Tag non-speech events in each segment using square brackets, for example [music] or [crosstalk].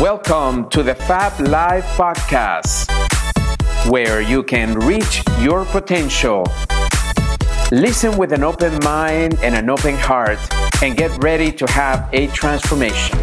Welcome to the Fab Life Podcast, where you can reach your potential. Listen with an open mind and an open heart, and get ready to have a transformation.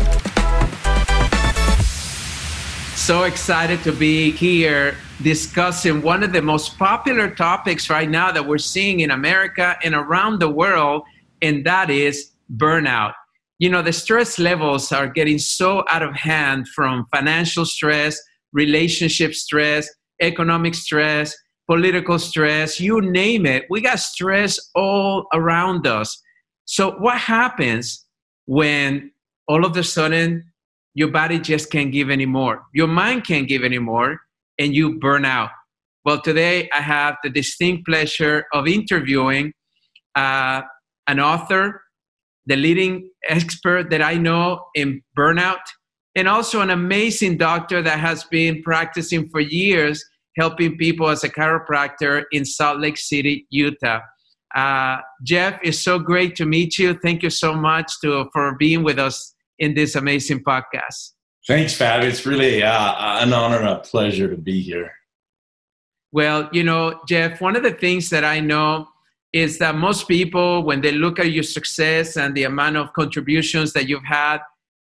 So excited to be here discussing one of the most popular topics right now that we're seeing in America and around the world, and that is burnout you know the stress levels are getting so out of hand from financial stress relationship stress economic stress political stress you name it. We got stress all around us. So what happens when all of a sudden your body just can't give anymore? Your mind can't give anymore and you burn out. Well today i have the distinct pleasure of interviewing uh, an author the leading expert that I know in burnout, and also an amazing doctor that has been practicing for years, helping people as a chiropractor in Salt Lake City, Utah. Uh, Jeff, it's so great to meet you. Thank you so much to, for being with us in this amazing podcast. Thanks, Fab. It's really uh, an honor and a pleasure to be here. Well, you know, Jeff, one of the things that I know is that most people, when they look at your success and the amount of contributions that you've had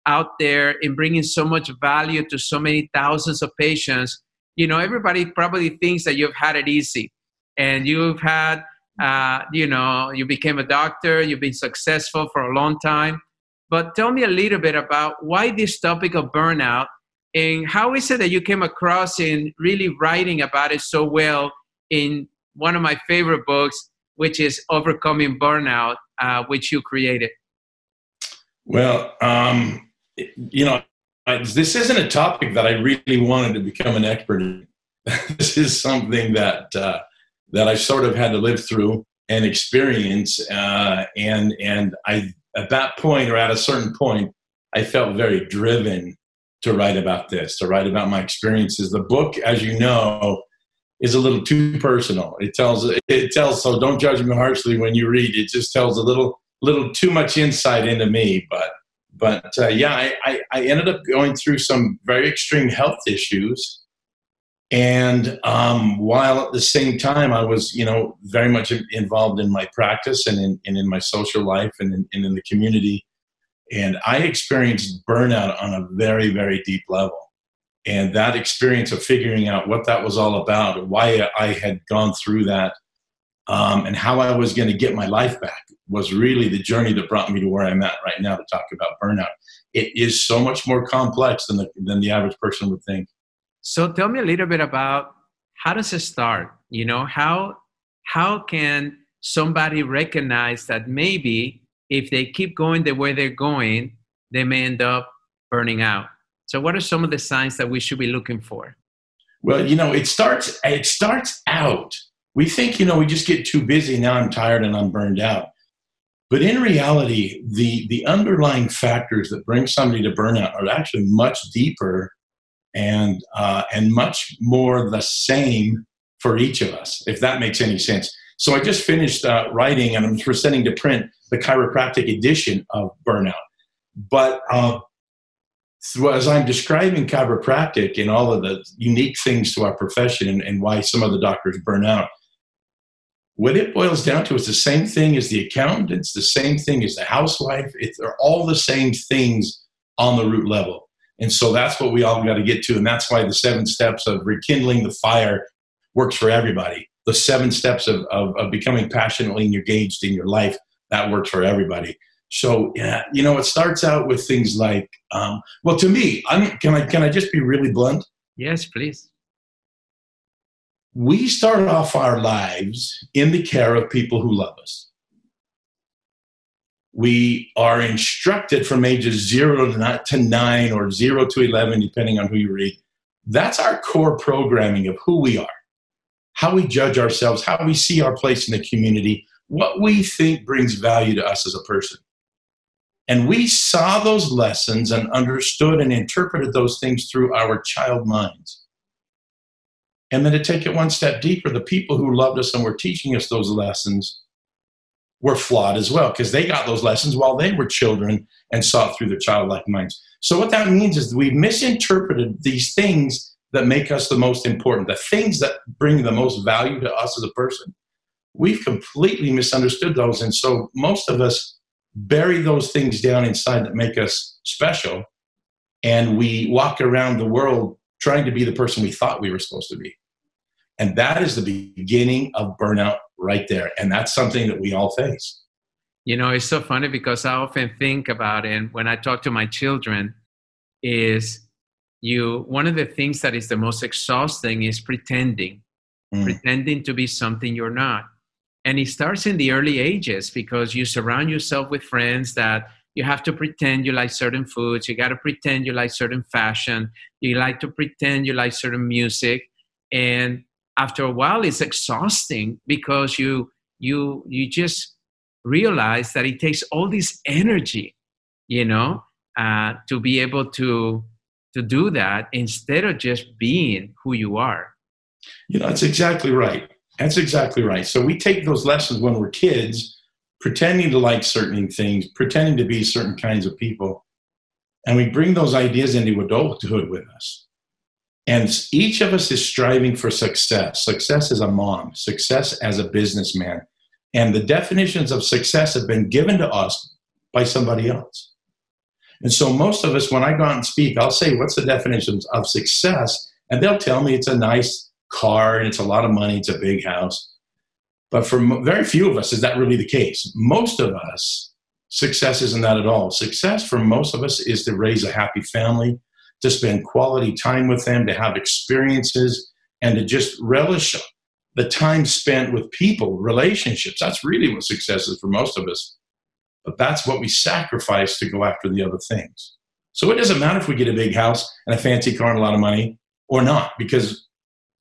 out there in bringing so much value to so many thousands of patients, you know, everybody probably thinks that you've had it easy and you've had, uh, you know, you became a doctor, you've been successful for a long time. But tell me a little bit about why this topic of burnout and how is it that you came across in really writing about it so well in one of my favorite books, which is overcoming burnout, uh, which you created? Well, um, you know, this isn't a topic that I really wanted to become an expert in. [laughs] this is something that uh, that I sort of had to live through and experience, uh, and and I at that point or at a certain point, I felt very driven to write about this, to write about my experiences. The book, as you know, is a little too personal. It tells it tells so don't judge me harshly when you read. It just tells a little little too much insight into me. But but uh, yeah, I, I, I ended up going through some very extreme health issues, and um, while at the same time I was you know very much involved in my practice and in and in my social life and in, and in the community, and I experienced burnout on a very very deep level and that experience of figuring out what that was all about, why I had gone through that, um, and how I was going to get my life back was really the journey that brought me to where I'm at right now to talk about burnout. It is so much more complex than the, than the average person would think. So tell me a little bit about how does it start? You know, how how can somebody recognize that maybe if they keep going the way they're going, they may end up burning out? So, what are some of the signs that we should be looking for? Well, you know, it starts it starts out. We think, you know, we just get too busy. Now I'm tired and I'm burned out. But in reality, the the underlying factors that bring somebody to burnout are actually much deeper and uh, and much more the same for each of us, if that makes any sense. So I just finished uh, writing, and I'm [laughs] presenting to print the chiropractic edition of Burnout. But uh, as I'm describing chiropractic and all of the unique things to our profession and, and, why some of the doctors burn out, what it boils down to is the same thing as the accountant, it's the same thing as the housewife. They're all the same things on the root level. And so that's what we all got to get to. And that's why the seven steps of rekindling the fire works for everybody. The seven steps of, of, of becoming passionately engaged in your life, that works for everybody. So yeah, you know, it starts out with things like, um, well, to me, I'm, can I can I just be really blunt? Yes, please. We start off our lives in the care of people who love us. We are instructed from ages zero to nine or zero to 11, depending on who you read. That's our core programming of who we are, how we judge ourselves, how we see our place in the community, what we think brings value to us as a person. And we saw those lessons and understood and interpreted those things through our child minds. And then to take it one step deeper, the people who loved us and were teaching us those lessons were flawed as well because they got those lessons while they were children and saw through their childlike minds. So, what that means is we've misinterpreted these things that make us the most important, the things that bring the most value to us as a person. We've completely misunderstood those. And so, most of us bury those things down inside that make us special. And we walk around the world trying to be the person we thought we were supposed to be. And that is the beginning of burnout right there. And that's something that we all face. You know, it's so funny because I often think about it and when I talk to my children is you one of the things that is the most exhausting is pretending. Mm. Pretending to be something you're not. And it starts in the early ages because you surround yourself with friends that you have to pretend you like certain foods, you got to pretend you like certain fashion, you like to pretend you like certain music. And after a while it's exhausting because you you you just realize that it takes all this energy you know uh, to be able to to do that instead of just being who you are. You know that's exactly right that's exactly right so we take those lessons when we're kids pretending to like certain things pretending to be certain kinds of people and we bring those ideas into adulthood with us and each of us is striving for success success as a mom, success as a businessman. And the definitions of success have been given to us by somebody else. And so, most of us, when I go out and speak, I'll say, What's the definitions of success? And they'll tell me it's a nice car and it's a lot of money, it's a big house. But for very few of us, is that really the case? Most of us, success isn't that at all. Success for most of us is to raise a happy family, to spend quality time with them, to have experiences, and to just relish the time spent with people, relationships. That's really what success is for most of us. But that's what we sacrifice to go after the other things. So it doesn't matter if we get a big house and a fancy car and a lot of money or not, because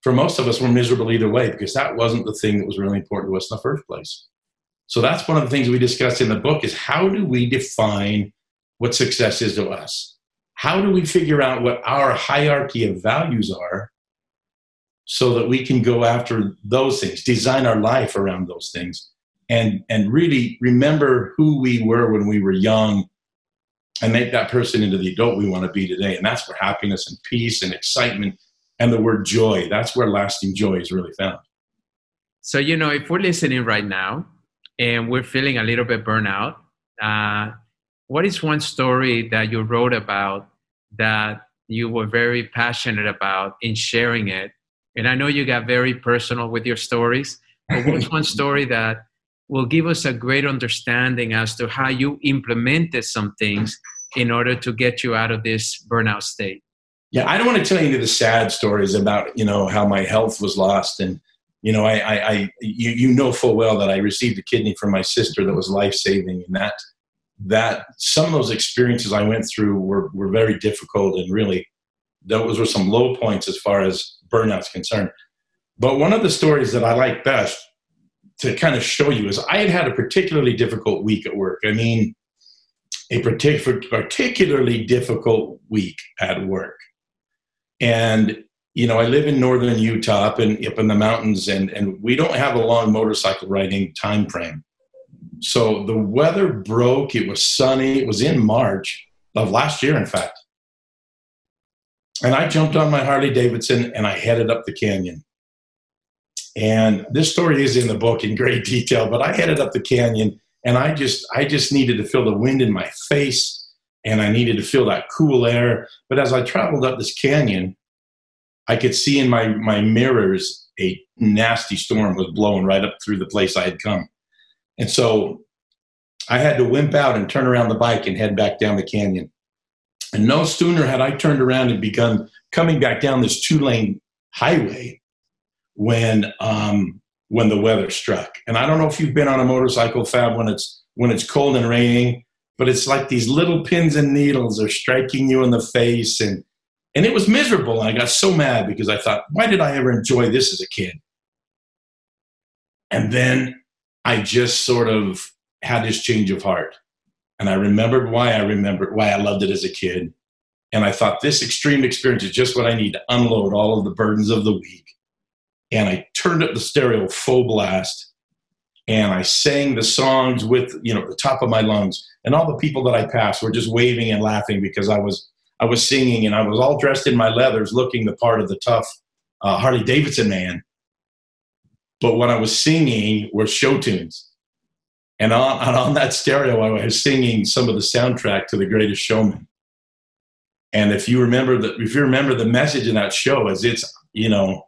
for most of us, we're miserable either way, because that wasn't the thing that was really important to us in the first place. So that's one of the things we discussed in the book is how do we define what success is to us? how do we figure out what our hierarchy of values are so that we can go after those things design our life around those things and and really remember who we were when we were young and make that person into the adult we want to be today and that's where happiness and peace and excitement and the word joy that's where lasting joy is really found so you know if we're listening right now and we're feeling a little bit burnout uh, what is one story that you wrote about that you were very passionate about in sharing it? And I know you got very personal with your stories, but what's [laughs] one story that will give us a great understanding as to how you implemented some things in order to get you out of this burnout state? Yeah, I don't want to tell you the sad stories about you know how my health was lost and you know I, I, I you, you know full well that I received a kidney from my sister that was life saving and that that some of those experiences I went through were, were very difficult and really those were some low points as far as burnout's concerned. But one of the stories that I like best to kind of show you is I had had a particularly difficult week at work. I mean, a particular, particularly difficult week at work. And, you know, I live in northern Utah up in, up in the mountains, and, and we don't have a long motorcycle riding time frame. So the weather broke. It was sunny. It was in March of last year, in fact. And I jumped on my Harley Davidson and I headed up the canyon. And this story is in the book in great detail, but I headed up the canyon and I just I just needed to feel the wind in my face and I needed to feel that cool air. But as I traveled up this canyon, I could see in my, my mirrors a nasty storm was blowing right up through the place I had come. And so I had to wimp out and turn around the bike and head back down the canyon. And no sooner had I turned around and begun coming back down this two lane highway when um, when the weather struck. And I don't know if you've been on a motorcycle fab when it's when it's cold and raining, but it's like these little pins and needles are striking you in the face and and it was miserable. And I got so mad because I thought, why did I ever enjoy this as a kid? And then I just sort of had this change of heart. And I remembered why I remembered why I loved it as a kid. And I thought this extreme experience is just what I need to unload all of the burdens of the week. And I turned up the stereo full blast and I sang the songs with you know the top of my lungs, and all the people that I passed were just waving and laughing because I was I was singing and I was all dressed in my leathers, looking the part of the tough uh, Harley Davidson man. But what I was singing were show tunes, and on, and on that stereo, I was singing some of the soundtrack to The Greatest Showman. And if you remember the if you remember the message in that show, is it's you know,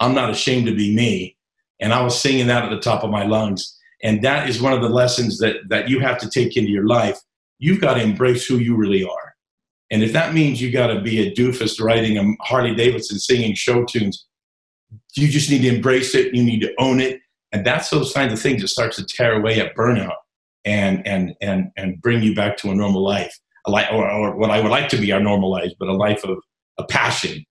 I'm not ashamed to be me and I was singing that at the top of my lungs. And that is one of the lessons that, that you have to take into your life. You've got to embrace who you really are. And if that means you've got to be a doofus writing a Harley Davidson singing show tunes, you just need to embrace it. You need to own it. And that's those kinds of things that starts to tear away at burnout and, and, and, and bring you back to a normal life, a life or, or what I would like to be our normal life, but a life of a passion.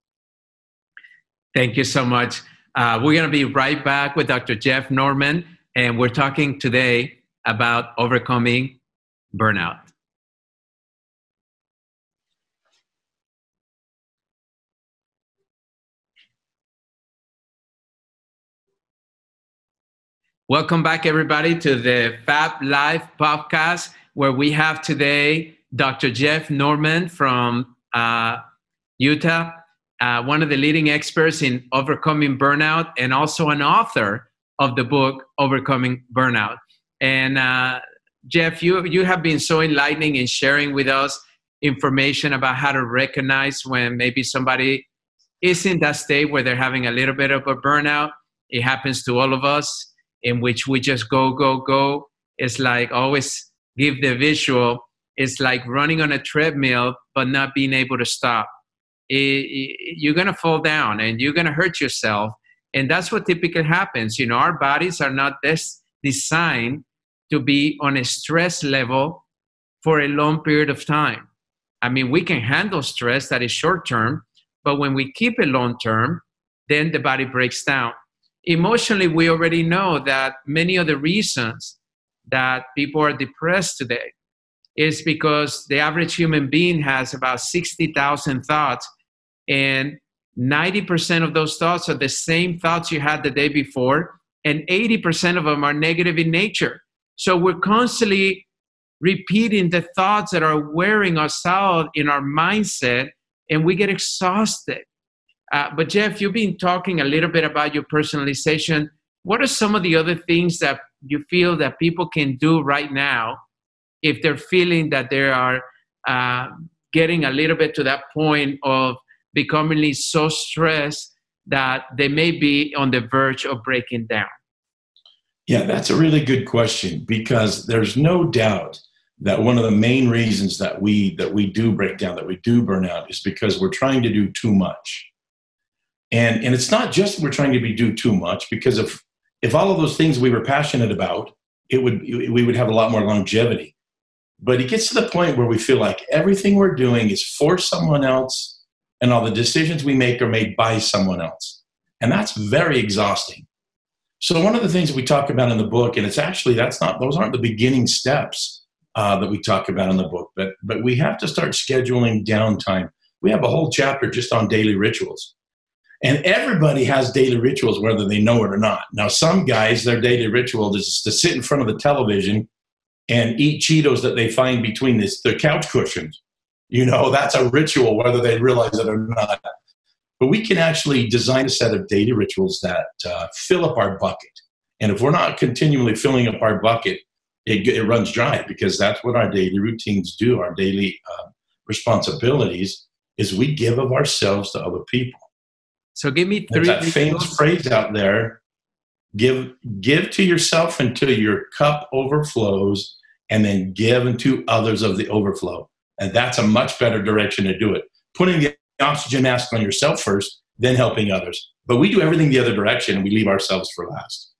Thank you so much. Uh, we're going to be right back with Dr. Jeff Norman, and we're talking today about overcoming burnout. Welcome back, everybody, to the Fab Life podcast, where we have today Dr. Jeff Norman from uh, Utah uh, one of the leading experts in overcoming burnout and also an author of the book Overcoming Burnout. And uh, Jeff, you, you have been so enlightening in sharing with us information about how to recognize when maybe somebody is in that state where they're having a little bit of a burnout. It happens to all of us, in which we just go, go, go. It's like always give the visual. It's like running on a treadmill, but not being able to stop you're going to fall down and you're going to hurt yourself. And that's what typically happens. You know, our bodies are not this designed to be on a stress level for a long period of time. I mean, we can handle stress that is short term, but when we keep it long term, then the body breaks down. Emotionally, we already know that many of the reasons that people are depressed today is because the average human being has about 60,000 thoughts and 90% of those thoughts are the same thoughts you had the day before and 80% of them are negative in nature. So we're constantly repeating the thoughts that are wearing us out in our mindset and we get exhausted. Uh, but jeff you've been talking a little bit about your personalization. What are some of the other things that you feel that people can do right now if they're feeling that they are uh, getting a little bit to that point of becoming so stressed that they may be on the verge of breaking down? Yeah, that's a really good question because there's no doubt that one of the main reasons that we that we do break down, that we do burn out, is because we're trying to do too much. And and it's not just we're trying to be do too much because if if all of those things we were passionate about, it would we would have a lot more longevity. But it gets to the point where we feel like everything we're doing is for someone else and all the decisions we make are made by someone else. And that's very exhausting. So one of the things that we talk about in the book, and it's actually that's not those aren't the beginning steps uh, that we talk about in the book, but but we have to start scheduling downtime. We have a whole chapter just on daily rituals. And everybody has daily rituals, whether they know it or not. Now, some guys, their daily ritual is to sit in front of the television and eat Cheetos that they find between this, the couch cushions. You know, that's a ritual, whether they realize it or not. But we can actually design a set of daily rituals that uh, fill up our bucket. And if we're not continually filling up our bucket, it, it runs dry because that's what our daily routines do. Our daily uh, responsibilities is we give of ourselves to other people. So give me three. There's that famous phrase out there: "Give, give to yourself until your cup overflows, and then give unto others of the overflow." And that's a much better direction to do it. Putting the oxygen mask on yourself first, then helping others. But we do everything the other direction and we leave ourselves for last.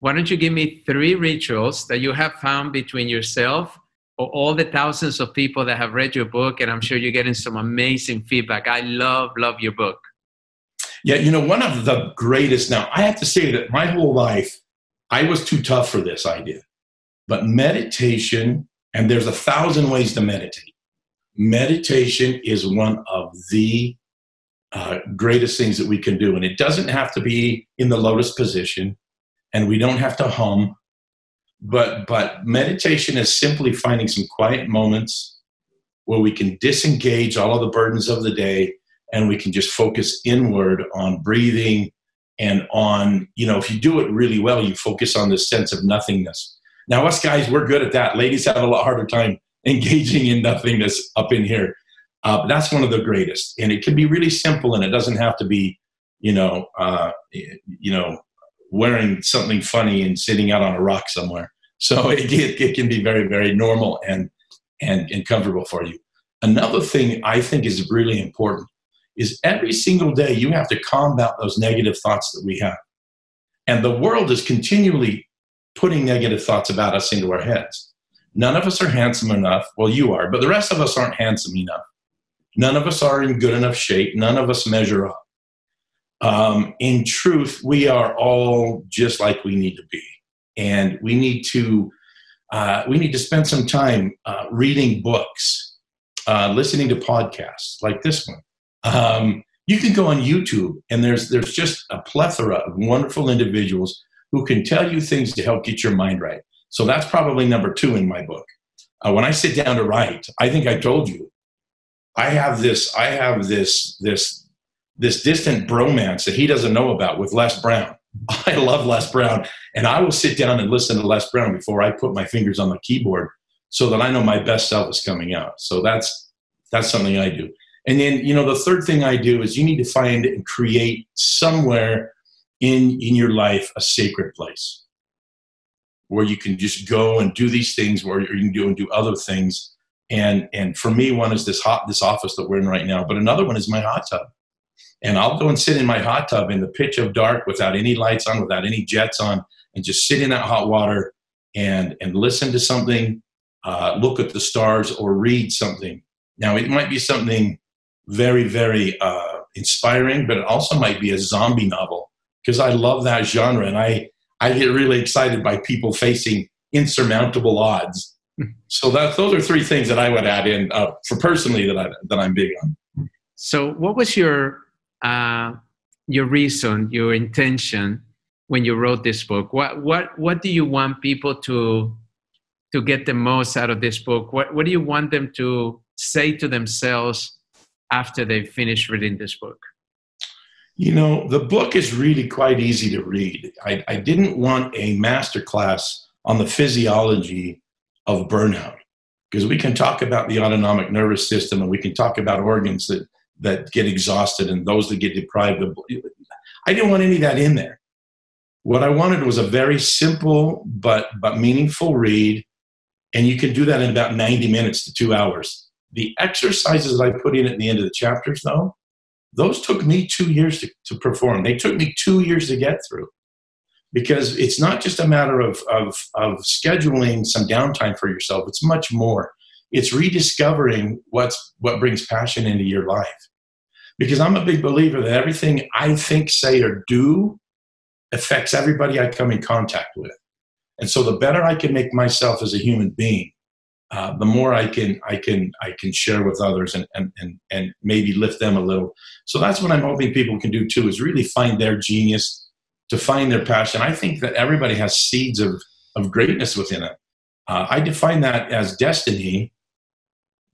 Why don't you give me three rituals that you have found between yourself or all the thousands of people that have read your book? And I'm sure you're getting some amazing feedback. I love, love your book. Yeah, you know, one of the greatest now, I have to say that my whole life, I was too tough for this idea. But meditation, and there's a thousand ways to meditate meditation is one of the uh, greatest things that we can do. And it doesn't have to be in the lotus position, and we don't have to hum. but but meditation is simply finding some quiet moments where we can disengage all of the burdens of the day and we can just focus inward on breathing and on you know if you do it really well you focus on this sense of nothingness now us guys we're good at that ladies have a lot harder time engaging in nothingness up in here uh, that's one of the greatest and it can be really simple and it doesn't have to be you know uh, you know wearing something funny and sitting out on a rock somewhere so [laughs] it, it can be very very normal and and, and comfortable for you another thing i think is really important is every single day you have to combat those negative thoughts that we have. And the world is continually putting negative thoughts about us into our heads. None of us are handsome enough. Well, you are, but the rest of us aren't handsome enough. None of us are in good enough shape. None of us measure up. Um, in truth, we are all just like we need to be, and we need to uh, we need to spend some time uh, reading books, uh, listening to podcasts like this one, um, you can go on YouTube, and there's there's just a plethora of wonderful individuals who can tell you things to help get your mind right. So that's probably number two in my book. Uh, when I sit down to write, I think I told you, I have this I have this this this distant bromance that he doesn't know about with Les Brown. [laughs] I love Les Brown, and I will sit down and listen to Les Brown before I put my fingers on the keyboard, so that I know my best self is coming out. So that's that's something I do. And then, you know, the third thing I do is you need to find and create somewhere in in your life a sacred place where you can just go and do these things, where you can do and do other things. And and for me, one is this hot this office that we're in right now, but another one is my hot tub. And I'll go and sit in my hot tub in the pitch of dark without any lights on, without any jets on, and just sit in that hot water and and listen to something, uh, look at the stars, or read something. Now it might be something very, very uh, inspiring, but it also might be a zombie novel because I love that genre and I, I get really excited by people facing insurmountable odds. [laughs] So that those are three things that I would add in uh, for personally that I that I'm big on. So, what was your uh, your reason, your intention when you wrote this book? What what what do you want people to to get the most out of this book? What what do you want them to say to themselves after they finish reading this book? You know, the book is really quite easy to read. I, I didn't want a master class on the physiology of burnout because we can talk about the autonomic nervous system and we can talk about organs that, that get exhausted and those that get deprived of. I didn't want any of that in there. What I wanted was a very simple but, but meaningful read, and you can do that in about 90 minutes to two hours. The exercises that I put in at the end of the chapters, though, those took me two years to, to perform. They took me two years to get through because it's not just a matter of, of, of scheduling some downtime for yourself, it's much more. It's rediscovering what's, what brings passion into your life. Because I'm a big believer that everything I think, say, or do affects everybody I come in contact with. And so the better I can make myself as a human being, uh, the more I can I can I can share with others and, and and and maybe lift them a little. So that's what I'm hoping people can do too is really find their genius, to find their passion. I think that everybody has seeds of of greatness within it. Uh, I define that as destiny,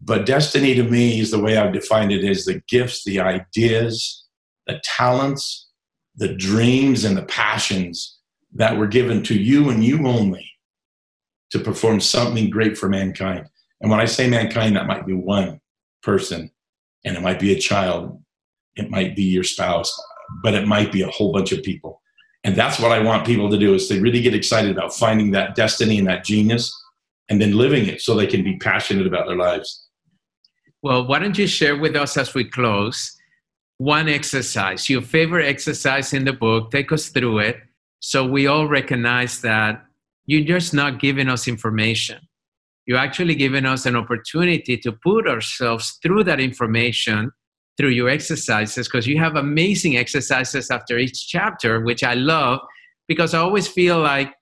but destiny to me is the way I've defined it is the gifts, the ideas, the talents, the dreams, and the passions that were given to you and you only to perform something great for mankind. And when I say mankind, that might be one person, and it might be a child, it might be your spouse, but it might be a whole bunch of people. And that's what I want people to do is to really get excited about finding that destiny and that genius and then living it so they can be passionate about their lives. Well, why don't you share with us as we close one exercise, your favorite exercise in the book? Take us through it so we all recognize that you're just not giving us information. You're actually giving us an opportunity to put ourselves through that information through your exercises because you have amazing exercises after each chapter, which I love because I always feel like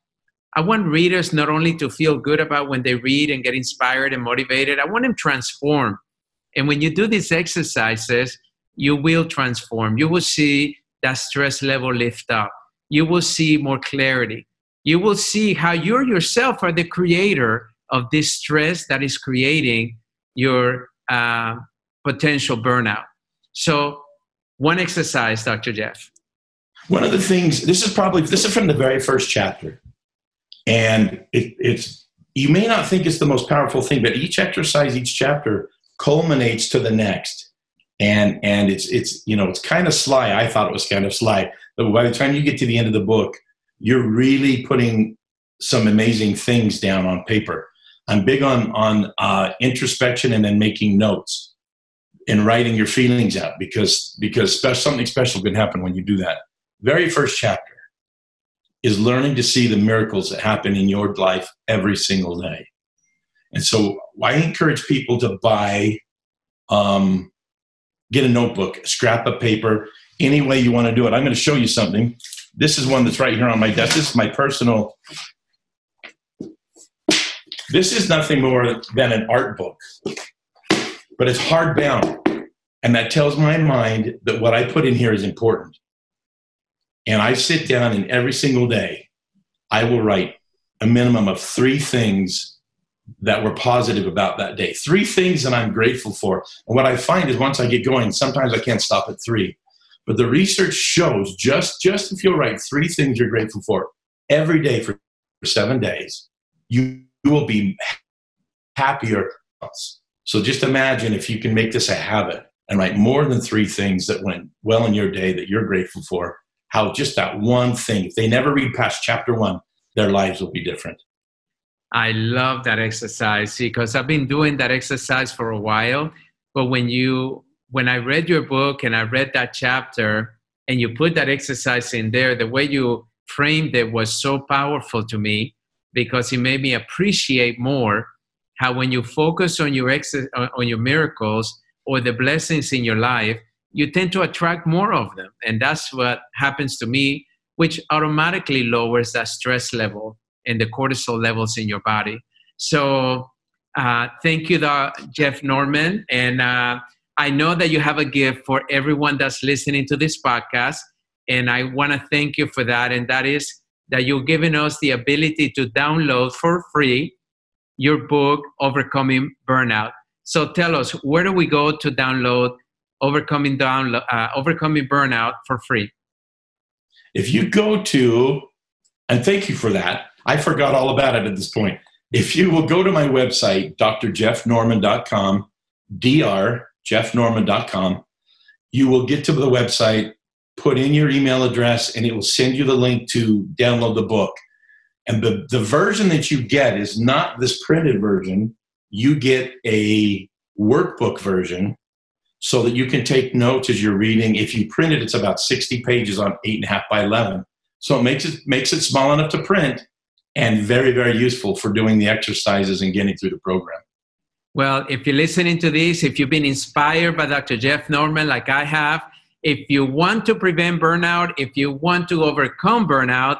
I want readers not only to feel good about when they read and get inspired and motivated, I want them transformed. And when you do these exercises, you will transform. You will see that stress level lift up. You will see more clarity you will see how you yourself are the creator of this stress that is creating your uh, potential burnout. So, one exercise, Dr. Jeff. One of the things, this is probably, this is from the very first chapter. And it, it's, you may not think it's the most powerful thing, but each exercise, each chapter culminates to the next. And, and it's, it's, you know, it's kind of sly. I thought it was kind of sly. But by the time you get to the end of the book, you're really putting some amazing things down on paper. I'm big on, on uh, introspection and then making notes and writing your feelings out because, because something special can happen when you do that. Very first chapter is learning to see the miracles that happen in your life every single day. And so I encourage people to buy, um, get a notebook, scrap of paper, any way you want to do it. I'm going to show you something. This is one that's right here on my desk. This is my personal. This is nothing more than an art book, but it's hardbound. And that tells my mind that what I put in here is important. And I sit down and every single day, I will write a minimum of three things that were positive about that day. Three things that I'm grateful for. And what I find is once I get going, sometimes I can't stop at three. But the research shows just, just if you'll write three things you're grateful for every day for seven days, you, you will be happier. So just imagine if you can make this a habit and write more than three things that went well in your day that you're grateful for how just that one thing, if they never read past chapter one, their lives will be different. I love that exercise because I've been doing that exercise for a while. But when you when I read your book and I read that chapter and you put that exercise in there, the way you framed it was so powerful to me because it made me appreciate more how when you focus on your ex- on your miracles or the blessings in your life, you tend to attract more of them. And that's what happens to me, which automatically lowers that stress level and the cortisol levels in your body. So, uh, thank you, Jeff Norman. And uh, I know that you have a gift for everyone that's listening to this podcast. And I want to thank you for that. And that is that you've given us the ability to download for free your book, Overcoming Burnout. So tell us, where do we go to download overcoming uh, overcoming burnout for free if you go to and thank you for that i forgot all about it at this point if you will go to my website drjeffnorman.com drjeffnorman.com you will get to the website put in your email address and it will send you the link to download the book and the, the version that you get is not this printed version you get a workbook version so that you can take notes as you're reading. If you print it, it's about 60 pages on eight and a half by 11. So it makes it makes it small enough to print and very, very useful for doing the exercises and getting through the program. Well, if you're listening to this, if you've been inspired by Dr. Jeff Norman like I have, if you want to prevent burnout, if you want to overcome burnout,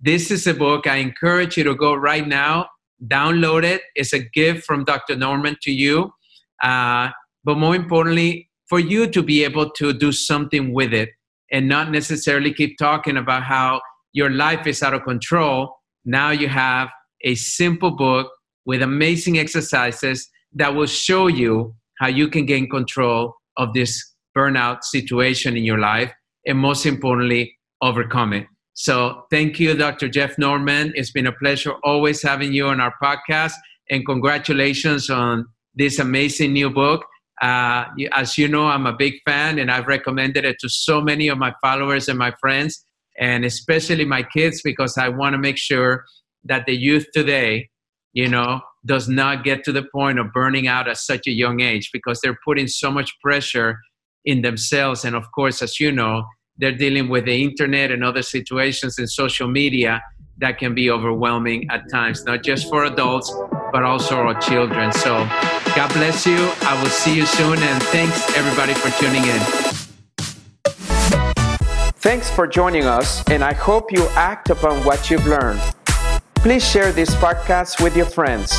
this is a book. I encourage you to go right now, download it. It's a gift from Dr. Norman to you. Uh, but more importantly, for you to be able to do something with it and not necessarily keep talking about how your life is out of control. Now you have a simple book with amazing exercises that will show you how you can gain control of this burnout situation in your life and most importantly, overcome it. So thank you, Dr. Jeff Norman. It's been a pleasure always having you on our podcast and congratulations on this amazing new book. Uh, as you know, I'm a big fan and I've recommended it to so many of my followers and my friends, and especially my kids, because I want to make sure that the youth today, you know, does not get to the point of burning out at such a young age because they're putting so much pressure in themselves. And of course, as you know, they're dealing with the internet and other situations in social media that can be overwhelming at times, not just for adults, but also our children. So God bless you. I will see you soon. And thanks everybody for tuning in. Thanks for joining us, and I hope you act upon what you've learned. Please share this podcast with your friends.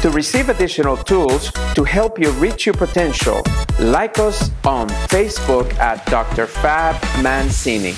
To receive additional tools to help you reach your potential, like us on Facebook at Dr. Fab Mancini.